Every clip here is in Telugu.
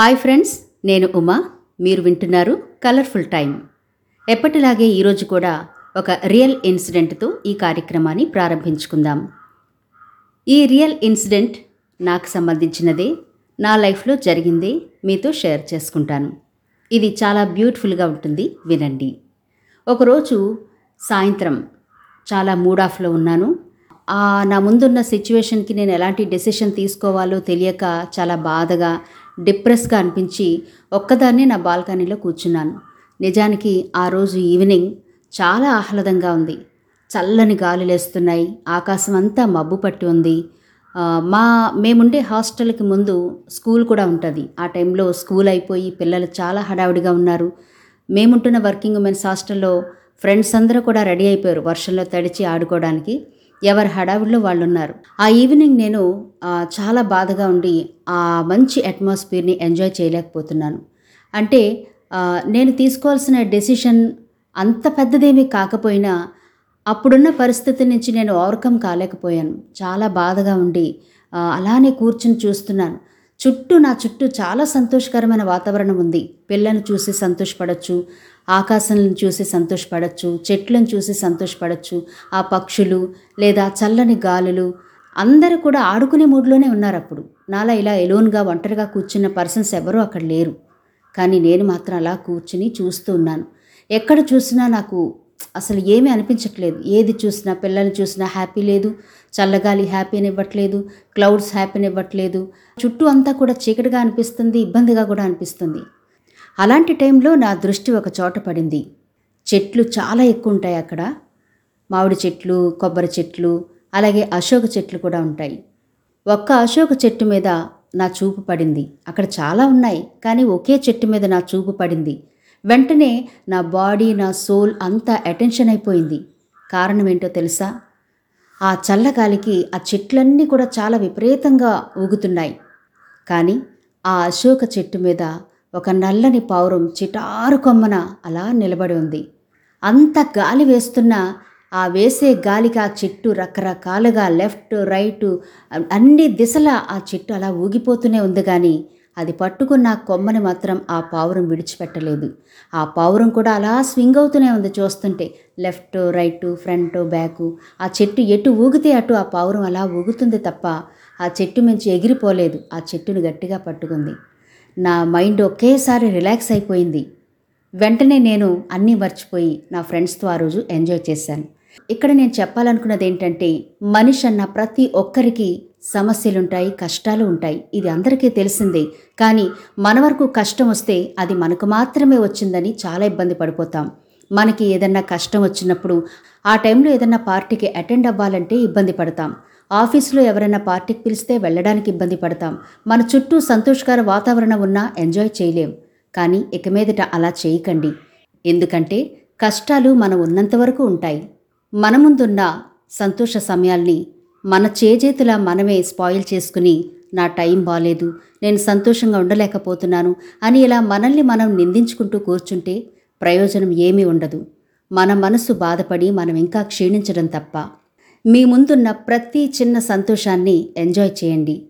హాయ్ ఫ్రెండ్స్ నేను ఉమా. మీరు వింటున్నారు కలర్ఫుల్ టైం ఎప్పటిలాగే ఈరోజు కూడా ఒక రియల్ ఇన్సిడెంట్తో ఈ కార్యక్రమాన్ని ప్రారంభించుకుందాం. ఈ రియల్ ఇన్సిడెంట్ నాకు సంబంధించినదే నా లైఫ్లో జరిగిందే మీతో షేర్ చేసుకుంటాను. ఇది చాలా బ్యూటిఫుల్గా ఉంటుంది వినండి. ఒకరోజు సాయంత్రం చాలా మూడ్ ఆఫ్లో ఉన్నాను. నా ముందున్న సిచ్యువేషన్కి నేను ఎలాంటి డెసిషన్ తీసుకోవాలో తెలియక చాలా బాధగా డిప్రెస్గా అనిపించి ఒక్కదాన్నే నా బాల్కనీలో కూర్చున్నాను. నిజానికి ఆ రోజు ఈవినింగ్ చాలా ఆహ్లాదంగా ఉంది. చల్లని గాలులు వేస్తున్నాయి ఆకాశం అంతా మబ్బు పట్టి ఉంది. మా మేముండే హాస్టల్కి ముందు స్కూల్ కూడా ఉంటుంది. ఆ టైంలో స్కూల్ అయిపోయి పిల్లలు చాలా హడావిడిగా ఉన్నారు. మేముంటున్న వర్కింగ్ ఉమెన్స్ హాస్టల్లో ఫ్రెండ్స్ అందరూ కూడా రెడీ అయిపోయారు. వర్షంలో తడిచి ఆడుకోవడానికి. ఎవరి హడావిడిలో వాళ్ళు ఉన్నారు ఆ ఈవినింగ్ నేను చాలా బాధగా ఉండి ఆ మంచి అట్మాస్ఫియర్ని ఎంజాయ్ చేయలేకపోతున్నాను. అంటే నేను తీసుకోవాల్సిన డెసిషన్ అంత పెద్దదేమీ కాకపోయినా అప్పుడున్న పరిస్థితి నుంచి నేను ఓవర్కమ్ కాలేకపోయాను. చాలా బాధగా ఉండి అలానే కూర్చుని చూస్తున్నాను. చుట్టూ నా చుట్టూ చాలా సంతోషకరమైన వాతావరణం ఉంది. పిల్లను చూసి సంతోషపడచ్చు. ఆకాశాలను చూసి సంతోషపడచ్చు చెట్లను చూసి సంతోషపడచ్చు ఆ పక్షులు లేదా చల్లని గాలులు అందరూ కూడా ఆడుకునే మూడ్లోనే ఉన్నారు అప్పుడు నాలా ఇలా ఎలోన్గా ఒంటరిగా కూర్చున్న పర్సన్స్ ఎవరూ అక్కడ లేరు. కానీ నేను మాత్రం అలా కూర్చుని చూస్తూ ఉన్నాను. ఎక్కడ చూసినా నాకు అసలు ఏమీ అనిపించట్లేదు. ఏది చూసినా పిల్లల్ని చూసినా హ్యాపీ లేదు చల్లగాలి హ్యాపీని ఇవ్వట్లేదు క్లౌడ్స్ హ్యాపీని ఇవ్వట్లేదు చుట్టూ అంతా కూడా చీకటిగా అనిపిస్తుంది ఇబ్బందిగా కూడా అనిపిస్తుంది. అలాంటి టైంలో నా దృష్టి ఒక చోట పడింది. చెట్లు చాలా ఎక్కువ ఉంటాయి అక్కడ. మామిడి చెట్లు కొబ్బరి చెట్లు అలాగే అశోక చెట్లు కూడా ఉంటాయి. ఒక్క అశోక చెట్టు మీద నా చూపు పడింది. అక్కడ చాలా ఉన్నాయి కానీ ఒకే చెట్టు మీద నా చూపు పడింది. వెంటనే నా బాడీ నా సోల్ అంతా అటెన్షన్ అయిపోయింది. కారణం ఏంటో తెలుసా? ఆ చల్లగాలికి ఆ చెట్లన్నీ కూడా చాలా విపరీతంగా ఊగుతున్నాయి. కానీ ఆ అశోక చెట్టు మీద ఒక నల్లని పావురం చిటారు కొమ్మన అలా నిలబడి ఉంది. అంత గాలి వేస్తున్నా ఆ వేసే గాలికి ఆ చెట్టు రకరకాలుగా లెఫ్ట్ రైట్ అన్ని దిశలా ఆ చెట్టు అలా ఊగిపోతూనే ఉంది కానీ అది పట్టుకున్న కొమ్మని మాత్రం ఆ పావురం విడిచిపెట్టలేదు. ఆ పావురం కూడా అలా స్వింగ్ అవుతూనే ఉంది చూస్తుంటే లెఫ్ట్ రైట్ ఫ్రంట్ బ్యాక్ ఆ చెట్టు ఎటు ఊగితే అటు ఆ పావురం అలా ఊగుతుంది తప్ప ఆ చెట్టు మించి ఎగిరిపోలేదు. ఆ చెట్టును గట్టిగా పట్టుకుంది. నా మైండ్ ఒకేసారి రిలాక్స్ అయిపోయింది. వెంటనే నేను అన్నీ మర్చిపోయి నా ఫ్రెండ్స్తో ఆ రోజు ఎంజాయ్ చేశాను. ఇక్కడ నేను చెప్పాలనుకున్నది ఏంటంటే మనిషి అన్న ప్రతి ఒక్కరికి సమస్యలుంటాయి కష్టాలు ఉంటాయి. ఇది అందరికీ తెలిసిందే. కానీ మన వరకు కష్టం వస్తే అది మనకు మాత్రమే వచ్చిందని చాలా ఇబ్బంది పడిపోతాం. మనకి ఏదన్నా కష్టం వచ్చినప్పుడు ఆ టైంలో ఏదన్నా పార్టీకి అటెండ్ అవ్వాలంటే ఇబ్బంది పడతాం. ఆఫీస్లో ఎవరైనా పార్టీకి పిలిస్తే వెళ్ళడానికి ఇబ్బంది పడతాం. మన చుట్టూ సంతోషకర వాతావరణం ఉన్నా ఎంజాయ్ చేయలేం. కానీ ఇక మీదట అలా చేయకండి. ఎందుకంటే కష్టాలు మనం ఉన్నంత వరకు ఉంటాయి. మన ముందున్న సంతోష సమయాల్ని మన చేజేతులా మనమే స్పాయిల్ చేసుకుని నా టైం బాలేదు నేను సంతోషంగా ఉండలేకపోతున్నాను అని ఇలా మనల్ని మనం నిందించుకుంటూ కూర్చుంటే ప్రయోజనం ఏమీ ఉండదు. మన మనసు బాధపడి మనం ఇంకా క్షీణించడం తప్ప. మీ ముందున్న ప్రతి చిన్న సంతోషాన్ని ఎంజాయ్ చేయండి.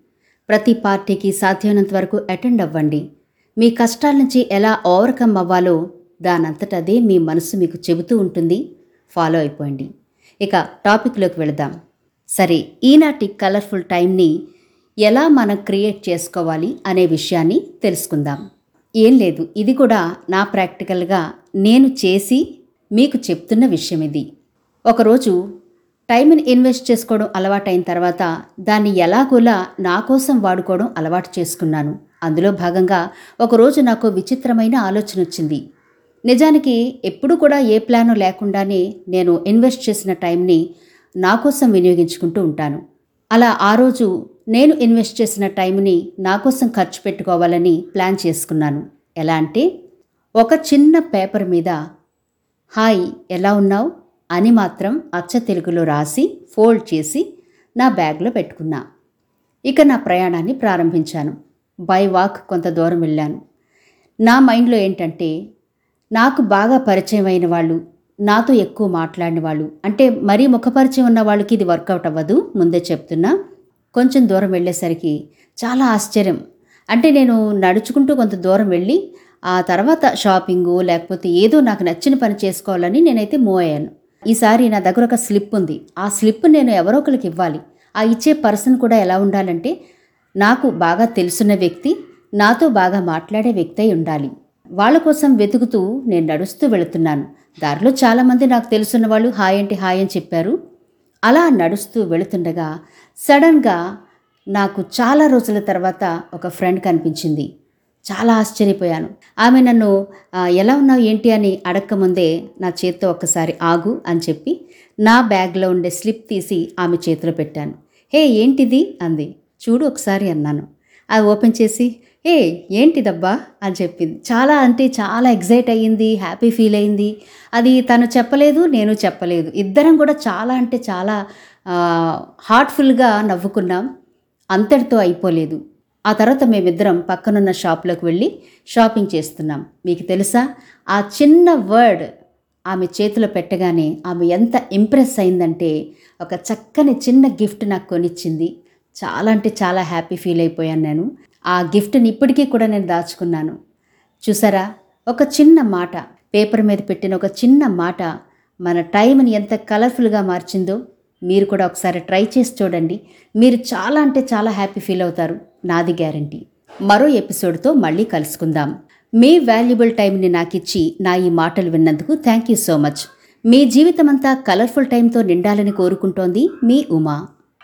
ప్రతి పార్టీకి సాధ్యమైనంత వరకు అటెండ్ అవ్వండి. మీ కష్టాల నుంచి ఎలా ఓవర్కమ్ అవ్వాలో దానంతటదే మీ మనసు మీకు చెబుతూ ఉంటుంది. ఫాలో అయిపోండి. ఇక టాపిక్లోకి వెళదాం. సరే ఈనాటి కలర్ఫుల్ టైంని ఎలా మనం క్రియేట్ చేసుకోవాలి అనే విషయాన్ని తెలుసుకుందాం. ఏం లేదు ఇది కూడా నా ప్రాక్టికల్గా నేను చేసి మీకు చెప్తున్న విషయం ఇది. ఒకరోజు టైంని ఇన్వెస్ట్ చేసుకోవడం అలవాటైన తర్వాత దాన్ని ఎలాగోలా నా కోసం వాడుకోవడం అలవాటు చేసుకున్నాను. అందులో భాగంగా ఒకరోజు నాకు విచిత్రమైన ఆలోచన వచ్చింది. నిజానికి ఎప్పుడు కూడా ఏ ప్లాను లేకుండానే నేను ఇన్వెస్ట్ చేసిన టైంని నా కోసం వినియోగించుకుంటూ ఉంటాను. అలా ఆ రోజు నేను ఇన్వెస్ట్ చేసిన టైంని నా కోసం ఖర్చు పెట్టుకోవాలని ప్లాన్ చేసుకున్నాను. ఎలా అంటే ఒక చిన్న పేపర్ మీద హాయ్ ఎలా ఉన్నావు? అని మాత్రం అచ్చ తెలుగులో రాసి ఫోల్డ్ చేసి నా బ్యాగ్లో పెట్టుకున్నా. ఇక నా ప్రయాణాన్ని ప్రారంభించాను. బై వాక్ కొంత దూరం వెళ్ళాను. నా మైండ్లో ఏంటంటే నాకు బాగా పరిచయం అయిన వాళ్ళు నాతో ఎక్కువ మాట్లాడిన వాళ్ళు అంటే మరీ ముఖపరిచయం ఉన్న వాళ్ళకి ఇది వర్కౌట్ అవ్వదు ముందే చెప్తున్నా. కొంచెం దూరం వెళ్ళేసరికి చాలా ఆశ్చర్యం. అంటే నేను నడుచుకుంటూ కొంత దూరం వెళ్ళి ఆ తర్వాత షాపింగు లేకపోతే ఏదో నాకు నచ్చిన పని చేసుకోవాలని నేనైతే మూవ్ అయ్యాను. ఈసారి నా దగ్గర ఒక స్లిప్ ఉంది. ఆ స్లిప్ నేను ఎవరో ఒకరికి ఇవ్వాలి. ఆ ఇచ్చే పర్సన్ కూడా ఎలా ఉండాలంటే నాకు బాగా తెలుసున్న వ్యక్తి నాతో బాగా మాట్లాడే వ్యక్తి అయి ఉండాలి. వాళ్ళ కోసం వెతుకుతూ నేను నడుస్తూ వెళుతున్నాను. దారిలో చాలామంది నాకు తెలుసున్న వాళ్ళు హాయ్ అంటే హాయ్ అని చెప్పారు. అలా నడుస్తూ వెళుతుండగా సడన్గా నాకు చాలా రోజుల తర్వాత ఒక ఫ్రెండ్ కనిపించింది. చాలా ఆశ్చర్యపోయాను. ఆమె నన్ను ఎలా ఉన్నావు? ఏంటి? అని అడక్కముందే నా చేత్తో ఒక్కసారి ఆగు అని చెప్పి నా బ్యాగ్లో ఉండే స్లిప్ తీసి ఆమె చేతిలో పెట్టాను. హే ఏంటిది? అంది. చూడు ఒకసారి అన్నాను. అది ఓపెన్ చేసి ఏ ఏంటిదబ్బా? అని చెప్పింది. చాలా అంటే చాలా ఎగ్జైట్ అయ్యింది హ్యాపీ ఫీల్ అయింది అది తను చెప్పలేదు నేను చెప్పలేదు. ఇద్దరం కూడా చాలా అంటే చాలా హార్ట్ఫుల్గా నవ్వుకున్నాం. అంతటితో అయిపోలేదు. ఆ తర్వాత మేమిద్దరం పక్కనున్న షాప్లోకి వెళ్ళి షాపింగ్ చేస్తున్నాం. మీకు తెలుసా? ఆ చిన్న వర్డ్ ఆమె చేతిలో పెట్టగానే ఆమె ఎంత ఇంప్రెస్ అయిందంటే ఒక చక్కని చిన్న గిఫ్ట్ నాకు కొనిచ్చింది. చాలా అంటే చాలా హ్యాపీ ఫీల్ అయిపోయాను నేను. ఆ గిఫ్ట్ని ఇప్పటికీ కూడా నేను దాచుకున్నాను. చూసారా? ఒక చిన్న మాట పేపర్ మీద పెట్టిన ఒక చిన్న మాట మన టైంని ఎంత కలర్ఫుల్గా మార్చిందో మీరు కూడా ఒకసారి ట్రై చేసి చూడండి. మీరు చాలా అంటే చాలా హ్యాపీ ఫీల్ అవుతారు. నాది గ్యారంటీ. మరో ఎపిసోడ్తో మళ్ళీ కలుసుకుందాం. మీ వాల్యుబుల్ టైంని నాకిచ్చి నా ఈ మాటలు విన్నందుకు థ్యాంక్ యూ సో మచ్. మీ జీవితమంతా కలర్ఫుల్ టైంతో నిండాలని కోరుకుంటోంది మీ ఉమా.